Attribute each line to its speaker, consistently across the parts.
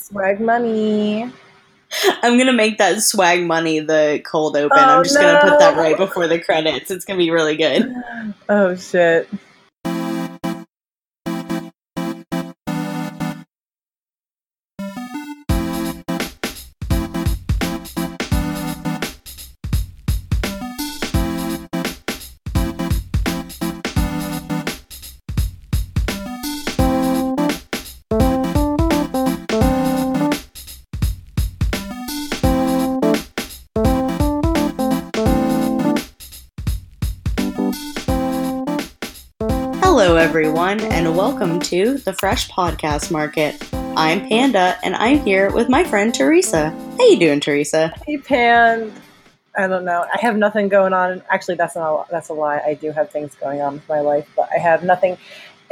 Speaker 1: Swag money.
Speaker 2: I'm gonna make that swag money the cold open.
Speaker 1: Oh,
Speaker 2: I'm just gonna put that right before the credits. It's gonna be really good.
Speaker 1: Oh shit.
Speaker 2: Welcome to the Fresh Podcast Market. I'm Panda, and I'm here with my friend Teresa. How you doing, Teresa?
Speaker 1: Hey Pan. I don't know. I have nothing going on. Actually, that's not. A, that's a lie. I do have things going on with my life, but I have nothing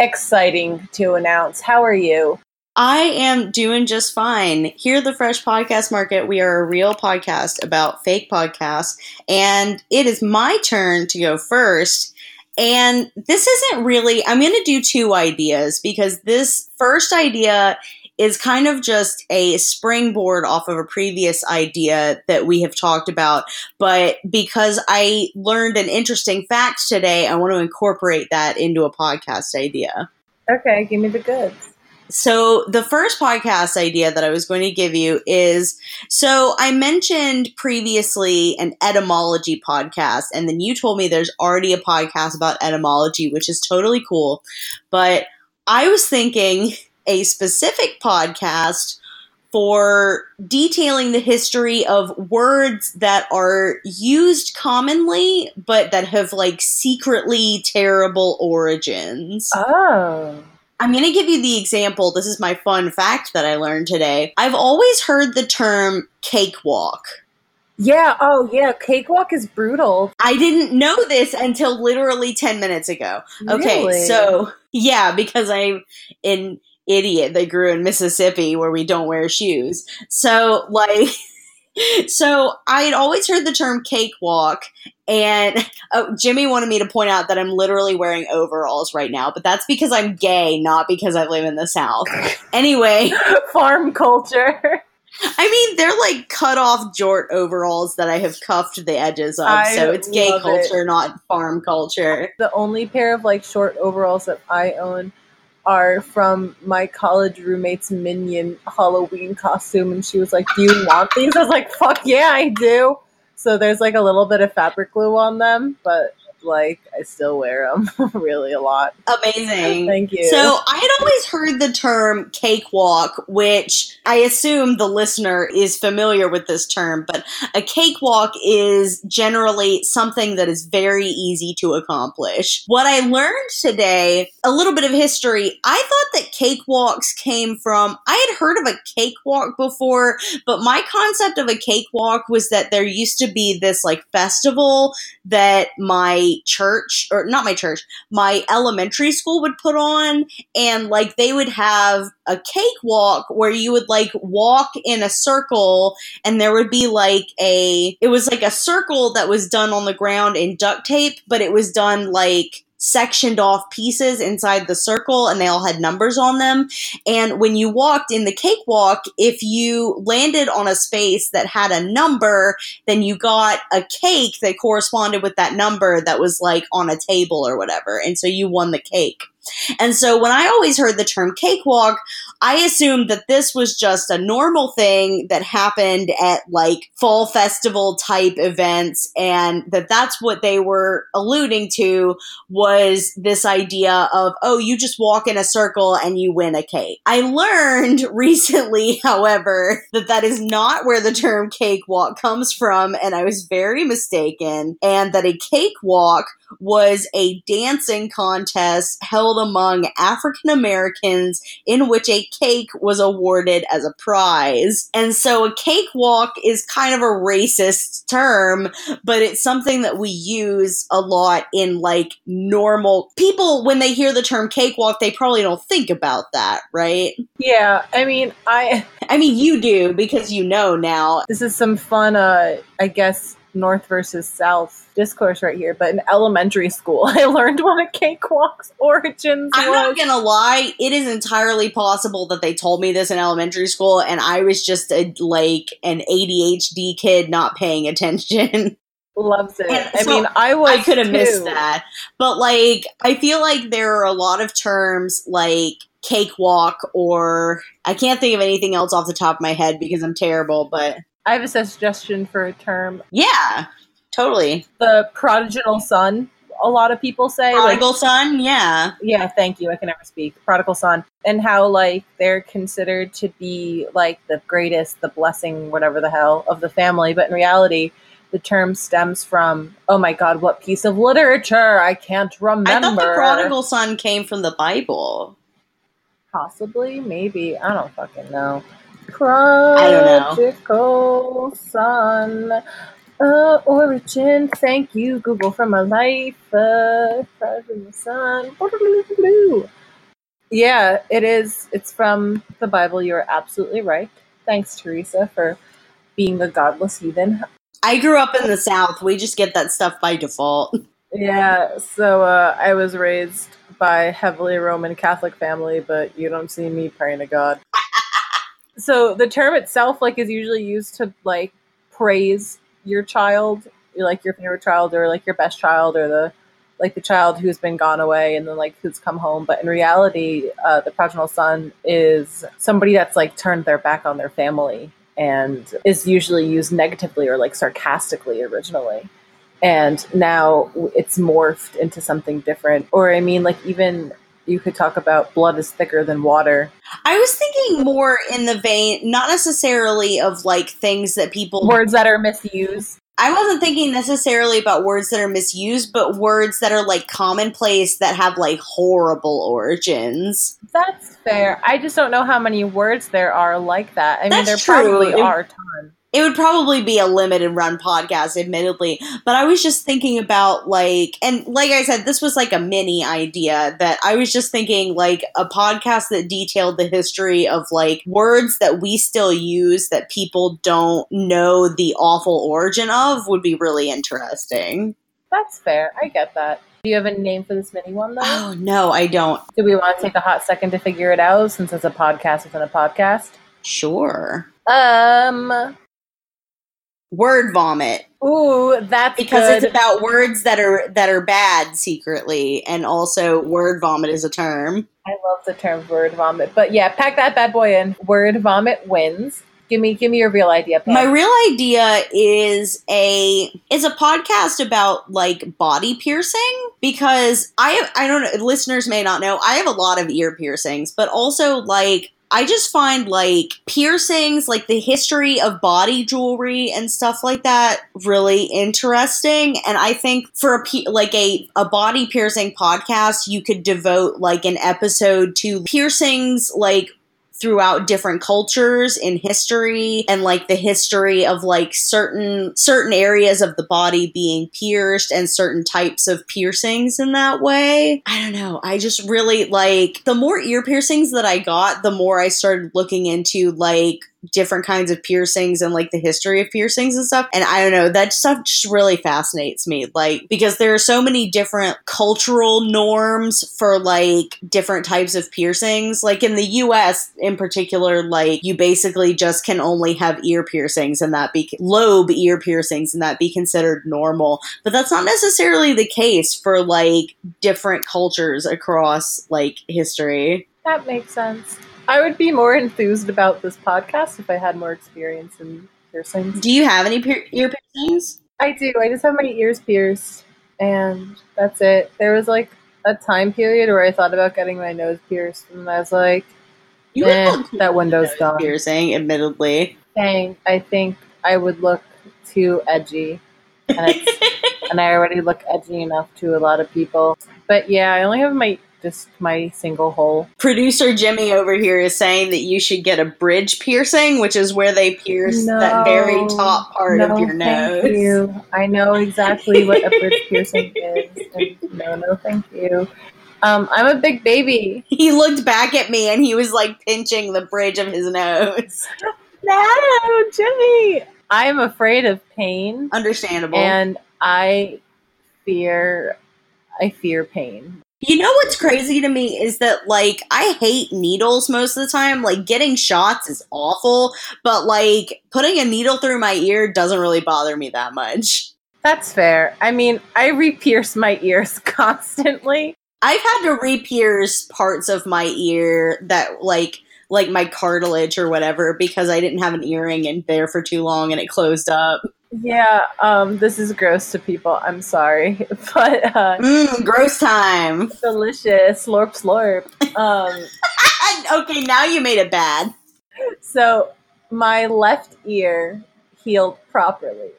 Speaker 1: exciting to announce. How are you?
Speaker 2: I am doing just fine. Here at the Fresh Podcast Market, we are a real podcast about fake podcasts, and it is my turn to go first. And this isn't really, I'm going to do two ideas because this first idea is kind of just a springboard off of a previous idea that we have talked about. But because I learned an interesting fact today, I want to incorporate that into a podcast idea.
Speaker 1: Okay, give me the goods.
Speaker 2: So, the first podcast idea that I was going to give you is so I mentioned previously an etymology podcast, and then you told me there's already a podcast about etymology, which is totally cool. But I was thinking a specific podcast for detailing the history of words that are used commonly, but that have like secretly terrible origins.
Speaker 1: Oh.
Speaker 2: I'm going to give you the example. This is my fun fact that I learned today. I've always heard the term cakewalk.
Speaker 1: Yeah. Oh, yeah. Cakewalk is brutal.
Speaker 2: I didn't know this until literally 10 minutes ago. Okay,
Speaker 1: Really?
Speaker 2: so yeah, because I'm an idiot that grew in Mississippi where we don't wear shoes. So, like, so I had always heard the term cakewalk, and oh, Jimmy wanted me to point out that I'm literally wearing overalls right now, but that's because I'm gay, not because I live in the South. Anyway,
Speaker 1: farm culture.
Speaker 2: I mean, they're like cut off jort overalls that I have cuffed the edges of,
Speaker 1: I
Speaker 2: so it's gay
Speaker 1: love it.
Speaker 2: culture, not farm culture.
Speaker 1: The only pair of like short overalls that I own are from my college roommate's minion Halloween costume, and she was like, "Do you want these?" I was like, "Fuck yeah, I do." So there's like a little bit of fabric glue on them, but like I still wear them really a lot.
Speaker 2: Amazing.
Speaker 1: Thank you.
Speaker 2: So I had always heard the term cakewalk, which I assume the listener is familiar with this term, but a cakewalk is generally something that is very easy to accomplish. What I learned today, a little bit of history, I thought that cakewalks came from, I had heard of a cakewalk before, but my concept of a cakewalk was that there used to be this like festival that my church, or not my church, my elementary school would put on and like they would have a cakewalk where you would like walk in a circle and there would be like a it was like a circle that was done on the ground in duct tape but it was done like sectioned off pieces inside the circle and they all had numbers on them. And when you walked in the cakewalk if you landed on a space that had a number then you got a cake that corresponded with that number that was like on a table or whatever. And so you won the cake. And so when I always heard the term cakewalk, I assumed that this was just a normal thing that happened at like fall festival type events and that that's what they were alluding to was this idea of, oh, you just walk in a circle and you win a cake. I learned recently, however, that that is not where the term cakewalk comes from and I was very mistaken and that a cakewalk was a dancing contest held among African Americans in which a cake was awarded as a prize. And so a cakewalk is kind of a racist term, but it's something that we use a lot in like normal people when they hear the term cakewalk, they probably don't think about that, right?
Speaker 1: yeah, I mean, I
Speaker 2: I mean, you do because you know now.
Speaker 1: this is some fun uh i guess North versus South discourse right here, but in elementary school, I learned what a cakewalk's origins
Speaker 2: I'm
Speaker 1: was.
Speaker 2: not gonna lie, it is entirely possible that they told me this in elementary school and I was just a like an ADHD kid not paying attention.
Speaker 1: Loves it.
Speaker 2: And
Speaker 1: I
Speaker 2: so
Speaker 1: mean, I was.
Speaker 2: I could have missed that. But like I feel like there are a lot of terms like cakewalk or I can't think of anything else off the top of my head because I'm terrible, but
Speaker 1: I have a suggestion for a term:
Speaker 2: yeah, totally.
Speaker 1: the prodigal son. A lot of people say, like,
Speaker 2: Prodigal son, yeah.
Speaker 1: yeah, thank you. I can never speak. Prodigal son, and how like they're considered to be like the greatest, the blessing, whatever the hell of the family, but in reality, the term stems from oh my god, what piece of literature? I can't remember.
Speaker 2: I thought the prodigal son came from the Bible.
Speaker 1: Possibly, maybe. I don't fucking know. Prodigal son. Uh, origin. Thank you, Google, for my life. Uh, prodigal son. Yeah, it is. It's from the Bible. You're absolutely right. Thanks, Teresa, for being a godless heathen.
Speaker 2: I grew up in the South. We just get that stuff by default.
Speaker 1: Yeah, so uh, I was raised by a heavily Roman Catholic family, but you don't see me praying to God. So the term itself, like, is usually used to like praise your child, like your favorite child, or like your best child, or the like the child who's been gone away and then like who's come home. But in reality, uh, the prodigal son is somebody that's like turned their back on their family and is usually used negatively or like sarcastically originally and now it's morphed into something different or i mean like even you could talk about blood is thicker than water
Speaker 2: I was thinking more in the vein, not necessarily of like things that people.
Speaker 1: words that are misused
Speaker 2: I wasn't thinking necessarily about words that are misused, but words that are like commonplace that have like horrible origins.
Speaker 1: that's fair i just don't know how many words there are like that i mean there
Speaker 2: true.
Speaker 1: probably
Speaker 2: It-
Speaker 1: are tons
Speaker 2: It would probably be a limited run podcast, admittedly, but I was just thinking about like, and like I said, this was like a mini idea that I was just thinking like a podcast that detailed the history of like words that we still use that people don't know the awful origin of would be really interesting.
Speaker 1: that's fair i get that do you have a name for this mini one though
Speaker 2: Oh, no, I don't.
Speaker 1: do we want to take a hot second to figure it out since it's a podcast within a podcast
Speaker 2: Sure.
Speaker 1: um
Speaker 2: Word vomit.
Speaker 1: ooh that's
Speaker 2: because
Speaker 1: good.
Speaker 2: it's about words that are that are bad secretly and also word vomit is a term
Speaker 1: I love the term word vomit. But yeah, pack that bad boy in. Word vomit wins. Give me give me your real idea, Pam.
Speaker 2: my real idea is a is a podcast about like body piercing because i have i don't know listeners may not know i have a lot of ear piercings but also like I just find like piercings, like the history of body jewelry and stuff like that, really interesting. And I think for a like a a body piercing podcast, you could devote like an episode to piercings, like throughout different cultures in history and like the history of like certain certain areas of the body being pierced and certain types of piercings in that way. I don't know. I just really like the more ear piercings that I got, the more I started looking into like different kinds of piercings and like the history of piercings and stuff. And I don't know, that stuff just really fascinates me. Like, because there are so many different cultural norms for like different types of piercings. Like in the US in particular, like you basically just can only have ear piercings and that be lobe ear piercings and that be considered normal. But that's not necessarily the case for like different cultures across like history.
Speaker 1: that makes sense. I would be more enthused about this podcast if I had more experience in piercings.
Speaker 2: Do you have any pier- ear piercings?
Speaker 1: I do. I just have my ears pierced, and that's it. There was like a time period where I thought about getting my nose pierced, and I was like,
Speaker 2: You
Speaker 1: Eh,
Speaker 2: would look cool
Speaker 1: that window's gone.
Speaker 2: Piercing, admittedly.
Speaker 1: dang, I think I would look too edgy. And, it's, and I already look edgy enough to a lot of people. But yeah, I only have my just my single hole.
Speaker 2: Producer Jimmy over here is saying that you should get a bridge piercing, which is where they pierce that very top part
Speaker 1: no,
Speaker 2: of your nose.
Speaker 1: Thank you. I know exactly what a bridge piercing is. No, no, thank you. Um, I'm a big baby.
Speaker 2: He looked back at me and he was like pinching the bridge of his nose.
Speaker 1: No, Jimmy. I'm afraid of pain,
Speaker 2: Understandable.
Speaker 1: and I fear, I fear pain.
Speaker 2: You know what's crazy to me is that like I hate needles most of the time. Like getting shots is awful, but like putting a needle through my ear doesn't really bother me that much.
Speaker 1: That's fair. I mean, I re-pierce my ears constantly.
Speaker 2: I've had to re-pierce parts of my ear that like like my cartilage or whatever because I didn't have an earring in there for too long and it closed up.
Speaker 1: Yeah, um, this is gross to people. I'm sorry, but uh,
Speaker 2: Mmm, gross time.
Speaker 1: delicious. Slurp, slurp. Um,
Speaker 2: okay, now you made it bad.
Speaker 1: so my left ear healed properly.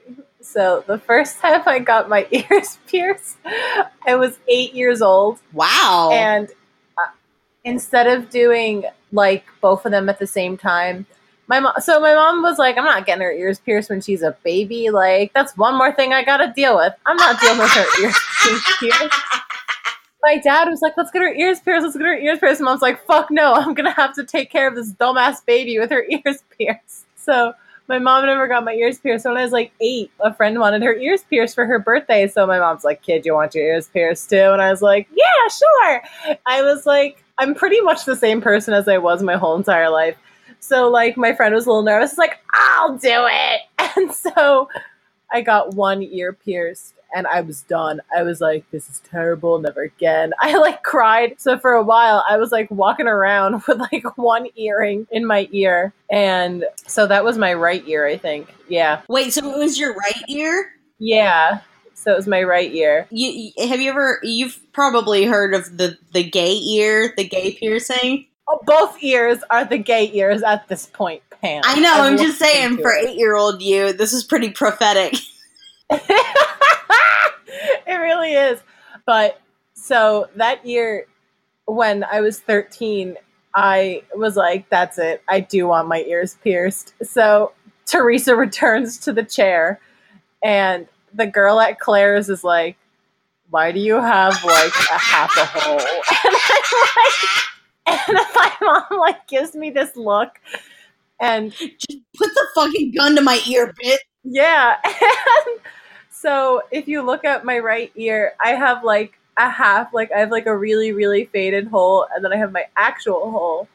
Speaker 1: So the first time I got my ears pierced, I was eight years old.
Speaker 2: Wow.
Speaker 1: and uh, instead of doing like both of them at the same time my mom so my mom was like i'm not getting her ears pierced when she's a baby like that's one more thing i gotta deal with i'm not dealing with her ears pierced my dad was like let's get her ears pierced let's get her ears pierced and mom's like fuck no i'm gonna have to take care of this dumbass baby with her ears pierced so my mom never got my ears pierced. So when I was like eight, a friend wanted her ears pierced for her birthday. So my mom's like, "Kid, you want your ears pierced too?" And I was like, "Yeah, sure." I was like, I'm pretty much the same person as I was my whole entire life. So like my friend was a little nervous. Like, I'll do it. And so I got one ear pierced and I was done. I was like, this is terrible, never again. I like cried. So for a while I was like walking around with like one earring in my ear. And so that was my right ear, I think. Yeah.
Speaker 2: Wait, so it was your right ear?
Speaker 1: Yeah. So it was my right ear.
Speaker 2: You, have you ever? You've probably heard of the the gay ear, the gay piercing.
Speaker 1: Both ears are the gay ears at this point, Pam.
Speaker 2: I know. I'm just saying, for eight year old you, this is pretty prophetic.
Speaker 1: it really is. But so that year, when I was 13, I was like, that's it. I do want my ears pierced. So Teresa returns to the chair, and the girl at Claire's is like, why do you have like a half a hole? And I'm like, and my mom like gives me this look, and
Speaker 2: Just put the fucking gun to my ear, bitch.
Speaker 1: yeah. And so if you look at my right ear, I have like a half, like I have like a really, really faded hole, and then I have my actual hole.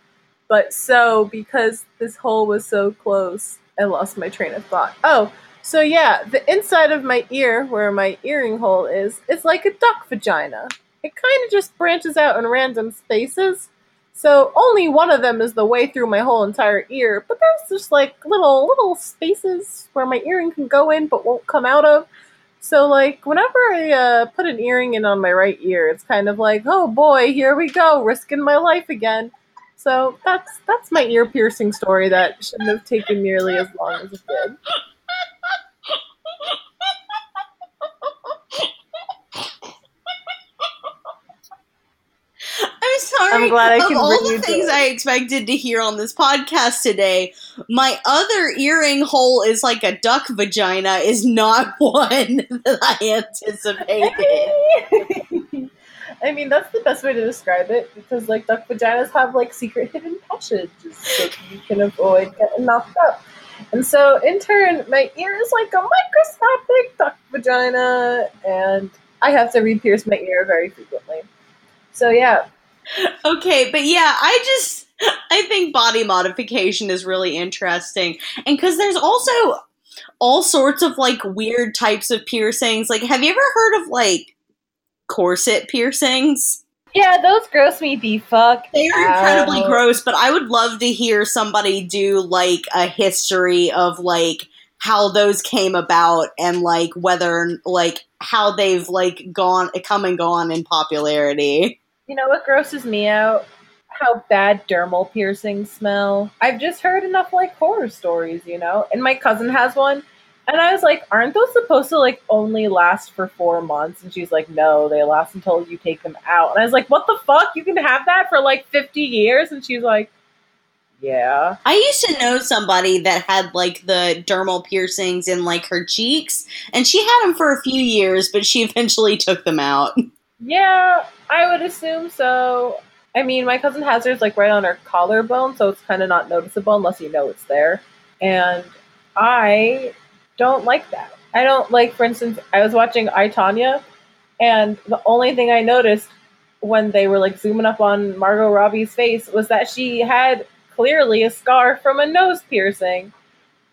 Speaker 1: But so because this hole was so close, I lost my train of thought. Oh, so yeah, the inside of my ear, where my earring hole is, is like a duck vagina. It kind of just branches out in random spaces. So only one of them is the way through my whole entire ear, but there's just like little little spaces where my earring can go in but won't come out of. So like whenever I uh, put an earring in on my right ear, it's kind of like, oh boy, here we go, risking my life again. So that's that's my ear piercing story that shouldn't have taken nearly as long as it did.
Speaker 2: I'm sorry.
Speaker 1: I'm glad I
Speaker 2: of all the things. I expected to hear on this podcast today, my other earring hole is like a duck vagina. Is not one that I anticipated.
Speaker 1: I mean, that's the best way to describe it because, like, duck vaginas have like secret hidden passages that you can avoid getting knocked up. And so, in turn, my ear is like a microscopic duck vagina, and I have to re-pierce my ear very frequently. So yeah,
Speaker 2: Okay, but yeah, I just I think body modification is really interesting. And cuz there's also all sorts of like weird types of piercings. Like have you ever heard of like corset piercings?
Speaker 1: yeah, those gross me the fuck.
Speaker 2: They are incredibly
Speaker 1: out.
Speaker 2: gross, but I would love to hear somebody do like a history of like how those came about and like whether like how they've like gone come and gone in popularity.
Speaker 1: You know what grosses me out? How bad dermal piercings smell. I've just heard enough like horror stories, you know? And my cousin has one. And I was like, aren't those supposed to like only last for four months? And she's like, no, they last until you take them out. And I was like, what the fuck? You can have that for like 50 years? And she's like, yeah.
Speaker 2: I used to know somebody that had like the dermal piercings in like her cheeks, and she had them for a few years, but she eventually took them out.
Speaker 1: Yeah, I would assume so. I mean, my cousin has hers like right on her collarbone, so it's kind of not noticeable unless you know it's there. And I don't like that. I don't like, for instance, I was watching I Tonya, and the only thing I noticed when they were like zooming up on Margot Robbie's face was that she had clearly a scar from a nose piercing.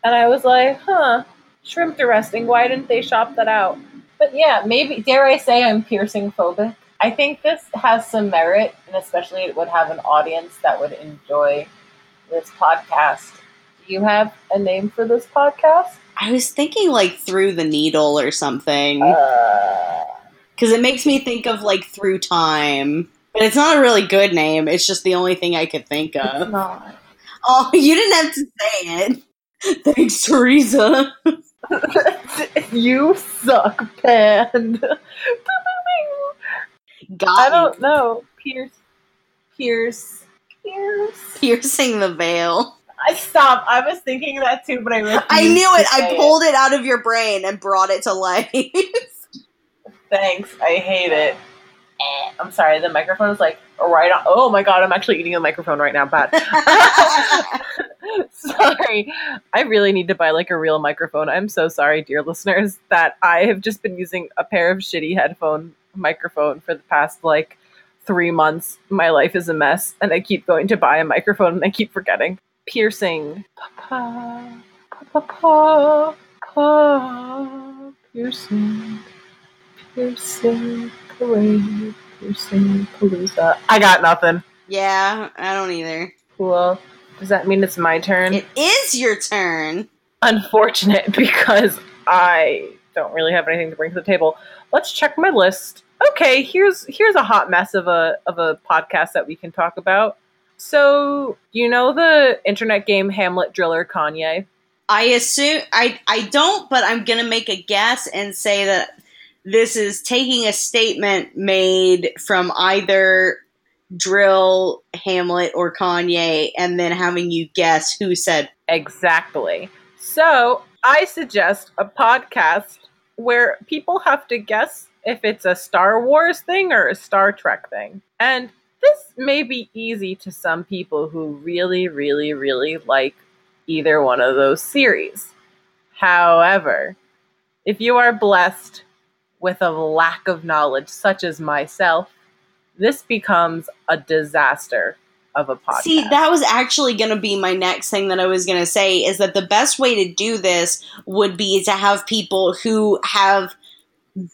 Speaker 1: And I was like, huh, shrimp arresting. Why didn't they shop that out? But yeah, maybe, dare I say, I'm piercing phobic. I think this has some merit, and especially it would have an audience that would enjoy this podcast. Do you have a name for this podcast?
Speaker 2: I was thinking like through the needle or something.
Speaker 1: Uh,
Speaker 2: because it makes me think of like through time. But it's not a really good name. It's just the only thing I could think
Speaker 1: it's
Speaker 2: of.
Speaker 1: not.
Speaker 2: Oh, you didn't have to say it. Thanks, Teresa.
Speaker 1: you suck, Pan.
Speaker 2: Got
Speaker 1: I don't know. Pierce. Pierce. Pierce.
Speaker 2: Piercing the veil.
Speaker 1: I stop. I was thinking that too, but I
Speaker 2: I knew it. I pulled it out of your brain and brought it to life.
Speaker 1: Thanks. I hate it. I'm sorry. The microphone is like right on. Oh my god! I'm actually eating a microphone right now. Bad. sorry. I really need to buy like a real microphone. I'm so sorry, dear listeners, that I have just been using a pair of shitty headphone microphone for the past like three months. My life is a mess, and I keep going to buy a microphone and I keep forgetting. Piercing. Papa. Papa. Papa. Piercing. Piercing. Parade. Piercing. Palooza. I got nothing.
Speaker 2: yeah, I don't either.
Speaker 1: Cool. Does that mean it's my turn?
Speaker 2: It is your turn.
Speaker 1: Unfortunate because I don't really have anything to bring to the table. Let's check my list. Okay, here's here's a hot mess of a of a podcast that we can talk about. So, you know the internet game Hamlet Driller Kanye?
Speaker 2: I assume I I don't, but I'm gonna make a guess and say that this is taking a statement made from either dril, Hamlet, or Kanye, and then having you guess who said.
Speaker 1: Exactly. So, I suggest a podcast where people have to guess if it's a Star Wars thing or a Star Trek thing. And this may be easy to some people who really, really, really like either one of those series. However, if you are blessed with a lack of knowledge, such as myself, this becomes a disaster of a podcast.
Speaker 2: See, that was actually going to be my next thing that I was going to say is that the best way to do this would be to have people who have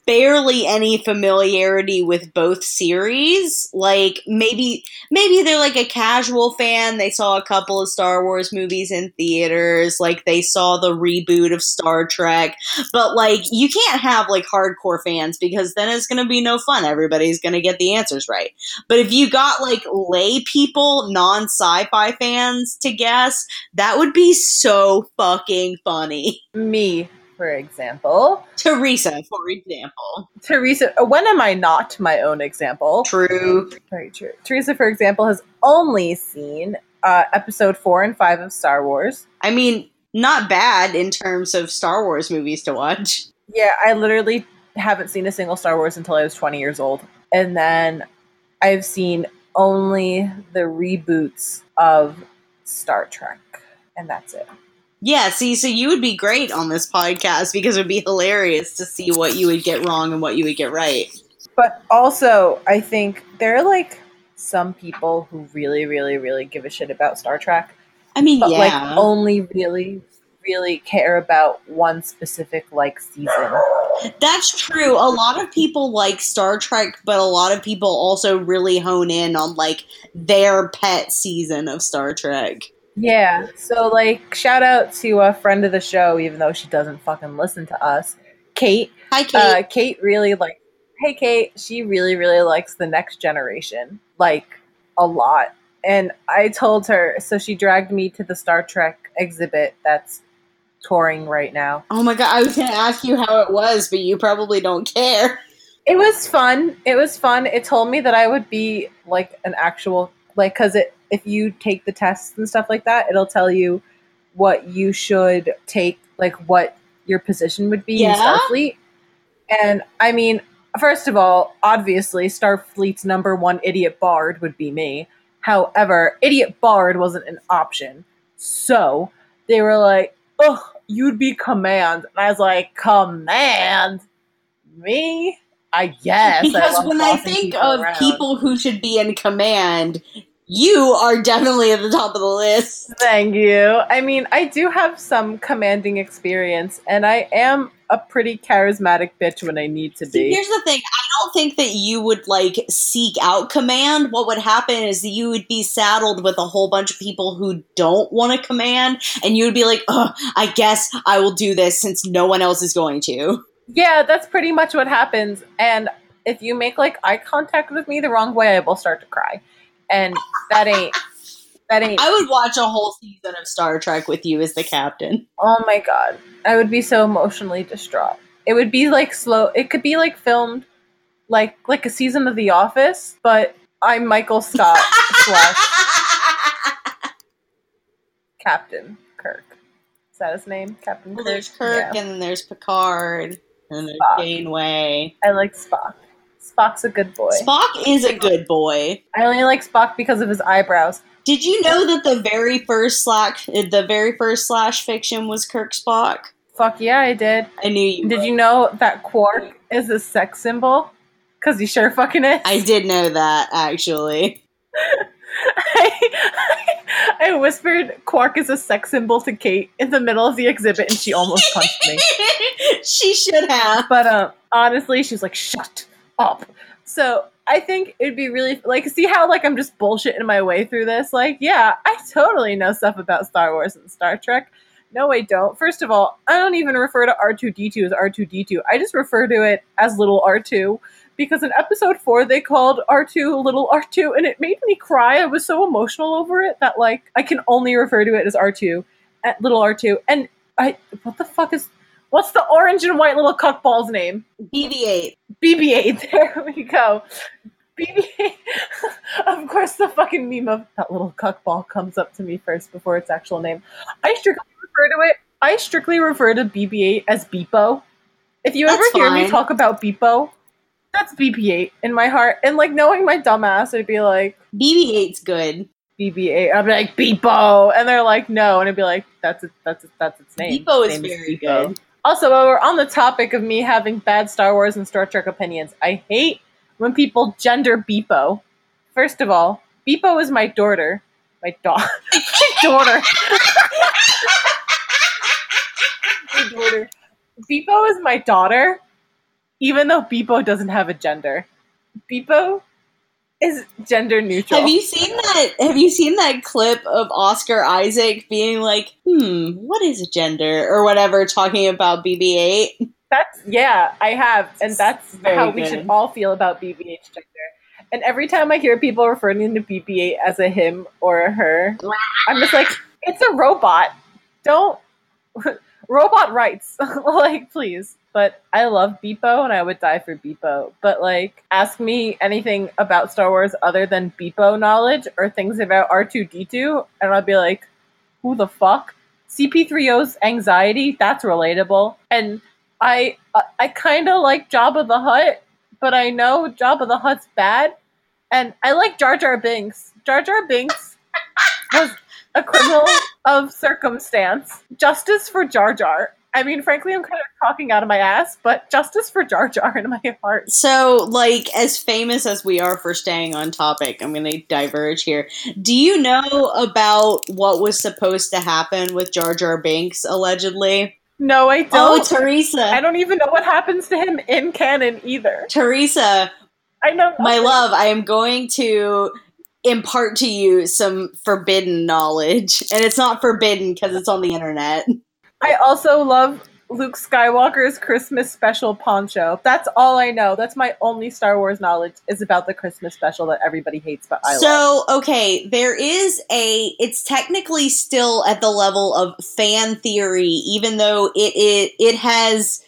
Speaker 2: barely any familiarity with both series. Like maybe maybe they're like a casual fan. They saw a couple of star wars movies in theaters. Like they saw the reboot of star trek. But like you can't have like hardcore fans because then it's going to be no fun. Everybody's going to get the answers right. But if you got like lay people non sci-fi fans to guess that would be so fucking funny.
Speaker 1: Me, for example.
Speaker 2: teresa for example
Speaker 1: Teresa, when am I not my own example?
Speaker 2: true
Speaker 1: Very true. Teresa, for example, has only seen uh, episode four and five of Star Wars.
Speaker 2: I mean, not bad in terms of Star Wars movies to watch.
Speaker 1: Yeah, I literally haven't seen a single Star Wars until I was 20 years old. And then I've seen only the reboots of Star Trek. And that's it.
Speaker 2: Yeah, see, so you would be great on this podcast because it would be hilarious to see what you would get wrong and what you would get right.
Speaker 1: But also, I think there are like some people who really, really, really give a shit about Star Trek.
Speaker 2: I mean,
Speaker 1: but
Speaker 2: yeah.
Speaker 1: like only really really care about one specific like season
Speaker 2: That's true. A lot of people like Star Trek, but a lot of people also really hone in on like their pet season of Star Trek.
Speaker 1: Yeah so like shout out to a friend of the show even though she doesn't fucking listen to us kate
Speaker 2: Hi, Kate.
Speaker 1: uh kate really like hey kate she really really likes the next generation like a lot and i told her so she dragged me to the star trek exhibit that's touring right now
Speaker 2: oh my god, I was to ask you how it was, but you probably don't care.
Speaker 1: It was fun. It was fun. It told me that I would be like an actual like because it if you take the tests and stuff like that, it'll tell you what you should take, like what your position would be
Speaker 2: Yeah?
Speaker 1: in Starfleet. And I mean, first of all, obviously, Starfleet's number one idiot bard would be me. However, idiot bard wasn't an option, so they were like, "Ugh, you'd be command. And I was like, command? Me? I guess.
Speaker 2: because
Speaker 1: love
Speaker 2: when I think of
Speaker 1: around.
Speaker 2: people who should be in command, you are definitely at the top of the list.
Speaker 1: Thank you. I mean, I do have some commanding experience, and I am a pretty charismatic bitch when I need to be.
Speaker 2: here's the thing. I don't think that you would like seek out command. What would happen is that you would be saddled with a whole bunch of people who don't want to command, and you would be like, "Oh, I guess I will do this since no one else is going to."
Speaker 1: Yeah, that's pretty much what happens. And if you make like eye contact with me the wrong way, I will start to cry. And that ain't that ain't
Speaker 2: I would watch a whole season of Star Trek with you as the captain.
Speaker 1: oh my god. I would be so emotionally distraught. It would be like slow it could be like filmed like like a season of The Office, but I'm Michael Scott slash Captain Kirk. Is that his name? Captain
Speaker 2: Well,
Speaker 1: Kirk?
Speaker 2: there's Kirk,
Speaker 1: Yeah.
Speaker 2: and then there's Picard, and then there's
Speaker 1: Spock.
Speaker 2: Janeway.
Speaker 1: I like Spock. Spock's a good boy.
Speaker 2: Spock is a good boy.
Speaker 1: I only like Spock because of his eyebrows.
Speaker 2: Did you know that the very first slash, the very first slash fiction was Kirk Spock?
Speaker 1: Fuck yeah, I did.
Speaker 2: I knew you.
Speaker 1: Did
Speaker 2: would.
Speaker 1: you know that quark is a sex symbol? Because he sure fucking is.
Speaker 2: I did know that actually.
Speaker 1: I, I whispered quark is a sex symbol to Kate in the middle of the exhibit and she almost punched me.
Speaker 2: she should have.
Speaker 1: But um, honestly, she's like, shut up. So I think it'd be really like see how like I'm just bullshitting my way through this. Like, yeah, I totally know stuff about Star Wars and Star Trek. No, I don't. First of all, I don't even refer to R2D2 as R2D2. I just refer to it as little R2 because in episode 4 they called R2 little R2 and it made me cry. I was so emotional over it that like I can only refer to it as R2, at eh, little R2. And I what the fuck is what's the orange and white little cuckball's name?
Speaker 2: BB-8.
Speaker 1: BB-8. There we go. BB-8. of course, the fucking meme of that little cuckball comes up to me first before its actual name. I strictly refer to it. I strictly refer to BB-8 as Beepo. If you
Speaker 2: That's
Speaker 1: ever hear me talk about Beepo, that's BB-8 in my heart. And like knowing my dumbass, I'd be like
Speaker 2: BB-8's good.
Speaker 1: BB-8. I'd be like Beepo, and they're like no, and I'd be like that's it, that's it, that's its name.
Speaker 2: Beepo
Speaker 1: Its
Speaker 2: is
Speaker 1: name
Speaker 2: very
Speaker 1: Beepo.
Speaker 2: good.
Speaker 1: Also, while we're on the topic of me having bad Star Wars and Star Trek opinions, I hate when people gender Beepo. First of all, Beepo is my daughter. My dog. my daughter. my daughter. Beepo is my daughter, even though Beepo doesn't have a gender. Beepo is gender neutral.
Speaker 2: Have you seen that? Have you seen that clip of Oscar Isaac being like, "Hmm, what is gender?" or whatever, talking about BB-8?
Speaker 1: That's yeah, I have, and that's
Speaker 2: Very
Speaker 1: how we should all feel about BB-8 gender. And every time I hear people referring to BB-8 as a him or a her, I'm just like, it's a robot. Don't robot rights, like please. But I love Beepo, and I would die for Beepo. But like, ask me anything about Star Wars other than Beepo knowledge or things about R2D2, and I'll be like, who the fuck? C-3PO's anxiety, that's relatable. And I I- kind of like Jabba the Hutt, but I know Jabba the Hutt's bad, and I like Jar Jar Binks. Jar Jar Binks was a criminal of circumstance. Justice for Jar Jar. I mean, frankly, I'm kind of talking out of my ass, but justice for Jar Jar in my heart.
Speaker 2: So, like, as famous as we are for staying on topic, I'm going to diverge here. Do you know about what was supposed to happen with Jar Jar Binks, allegedly?
Speaker 1: No, I don't.
Speaker 2: Oh, Teresa.
Speaker 1: I don't even know what happens to him in canon either.
Speaker 2: Teresa,
Speaker 1: I know
Speaker 2: my love, I am going to impart to you some forbidden knowledge. And it's not forbidden because it's on the internet.
Speaker 1: I also love Luke Skywalker's Christmas special poncho. That's all I know. That's my only Star Wars knowledge is about the Christmas special that everybody hates, but I love.
Speaker 2: so, okay, there is a. It's technically still at the level of fan theory, even though it it, it has.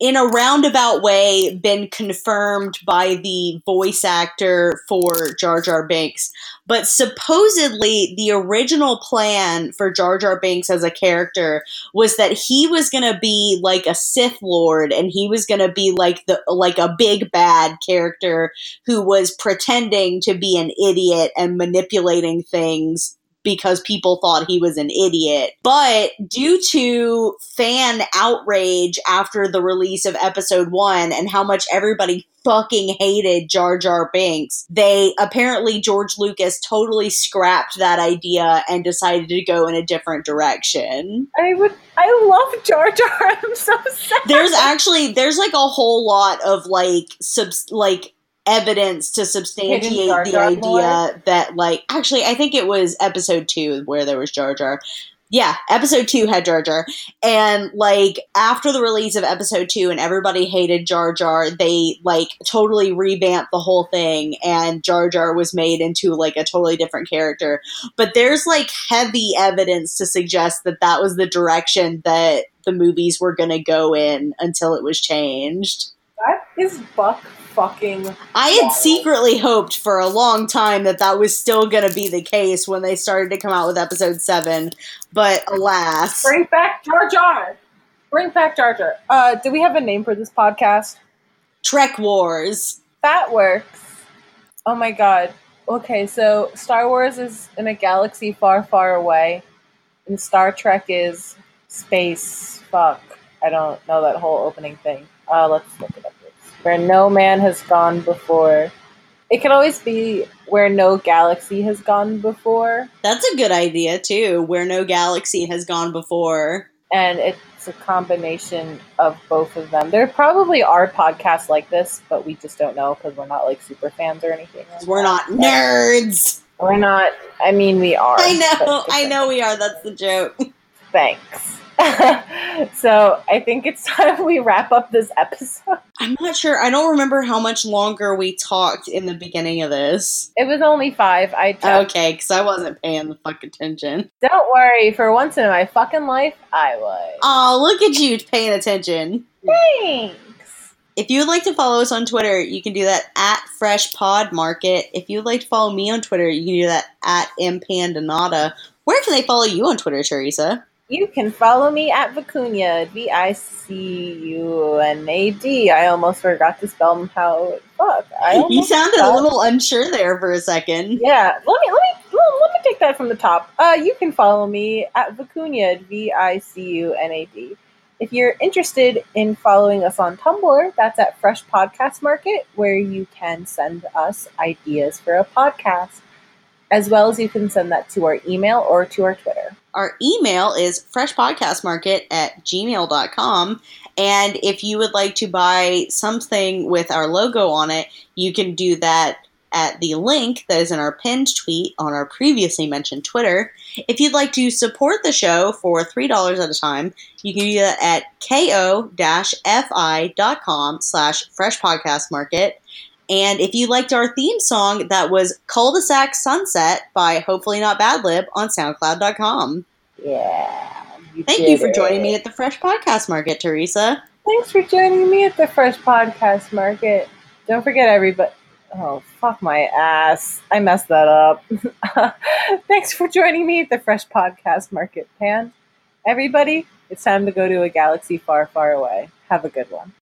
Speaker 2: In a roundabout way, been confirmed by the voice actor for Jar Jar Binks. But supposedly, the original plan for Jar Jar Binks as a character was that he was going to be like a Sith Lord, and he was going to be like the like a big bad character who was pretending to be an idiot and manipulating things because people thought he was an idiot. But due to fan outrage after the release of episode one and how much everybody fucking hated Jar Jar Binks, they apparently George Lucas totally scrapped that idea and decided to go in a different direction.
Speaker 1: I would. I love Jar Jar. I'm so sad.
Speaker 2: There's actually there's like a whole lot of like subs like evidence to substantiate
Speaker 1: Jar
Speaker 2: the idea
Speaker 1: lore?
Speaker 2: that like actually I think it was episode 2 where there was Jar Jar. Yeah, episode 2 had Jar Jar and like after the release of episode 2 and everybody hated Jar Jar, they like totally revamped the whole thing and Jar Jar was made into like a totally different character. But there's like heavy evidence to suggest that that was the direction that the movies were going to go in until it was changed.
Speaker 1: that is buck fucking.
Speaker 2: I had secretly hoped for a long time that that was still going to be the case when they started to come out with episode 7, but alas.
Speaker 1: Bring back Jar Jar. Bring back Jar Jar. Uh, do we have a name for this podcast?
Speaker 2: Trek Wars.
Speaker 1: That works. Oh my god. Okay, so Star Wars is in a galaxy far, far away, and Star Trek is space. Fuck. I don't know that whole opening thing. Uh, let's look it up. Where no man has gone before. It can always be where no galaxy has gone before,
Speaker 2: That's a good idea too, where no galaxy has gone before.
Speaker 1: and it's a combination of both of them. There probably are podcasts like this, but we just don't know because we're not like super fans or anything. like
Speaker 2: We're
Speaker 1: that.
Speaker 2: not nerds.
Speaker 1: We're not. I mean, we are.
Speaker 2: I know, I know we are. That's the joke.
Speaker 1: Thanks. so I think it's time we wrap up this episode.
Speaker 2: I'm not sure. I don't remember how much longer we talked in the beginning of this.
Speaker 1: It was only five. I.
Speaker 2: Okay, because I wasn't paying the fuck attention.
Speaker 1: Don't worry. For once in my fucking life, I was.
Speaker 2: Oh, look at you paying attention.
Speaker 1: Thanks.
Speaker 2: If you would like to follow us on Twitter, you can do that at Fresh Pod Market. If you would like to follow me on Twitter, you can do that at Impandanata. Where can they follow you on Twitter, Teresa?
Speaker 1: You can follow me at Vicuña, V I C U N A D. I almost forgot to spell how. Fuck. I
Speaker 2: You sounded a little unsure there for a second.
Speaker 1: Yeah, let me let me let, let me take that from the top. Uh, you can follow me at Vicuña, V I C U N A D. If you're interested in following us on Tumblr, that's at Fresh Podcast Market, where you can send us ideas for a podcast, as well as you can send that to our email or to our Twitter.
Speaker 2: Our email is freshpodcastmarket at gmail.com. And if you would like to buy something with our logo on it, you can do that at the link that is in our pinned tweet on our previously mentioned Twitter. If you'd like to support the show for $3 at a time, you can do that at ko-fi.com slash freshpodcastmarket. And if you liked our theme song, that was Cul-de-sac Sunset by Hopefully Not Bad Lib on SoundCloud.com.
Speaker 1: Yeah.
Speaker 2: Thank you for joining me at the Fresh Podcast Market, Teresa.
Speaker 1: Thanks for joining me at the Fresh Podcast Market. Don't forget, everybody. Oh, fuck my ass. I messed that up. Thanks for joining me at the Fresh Podcast Market, Pan. Everybody, it's time to go to a galaxy far, far away. Have a good one.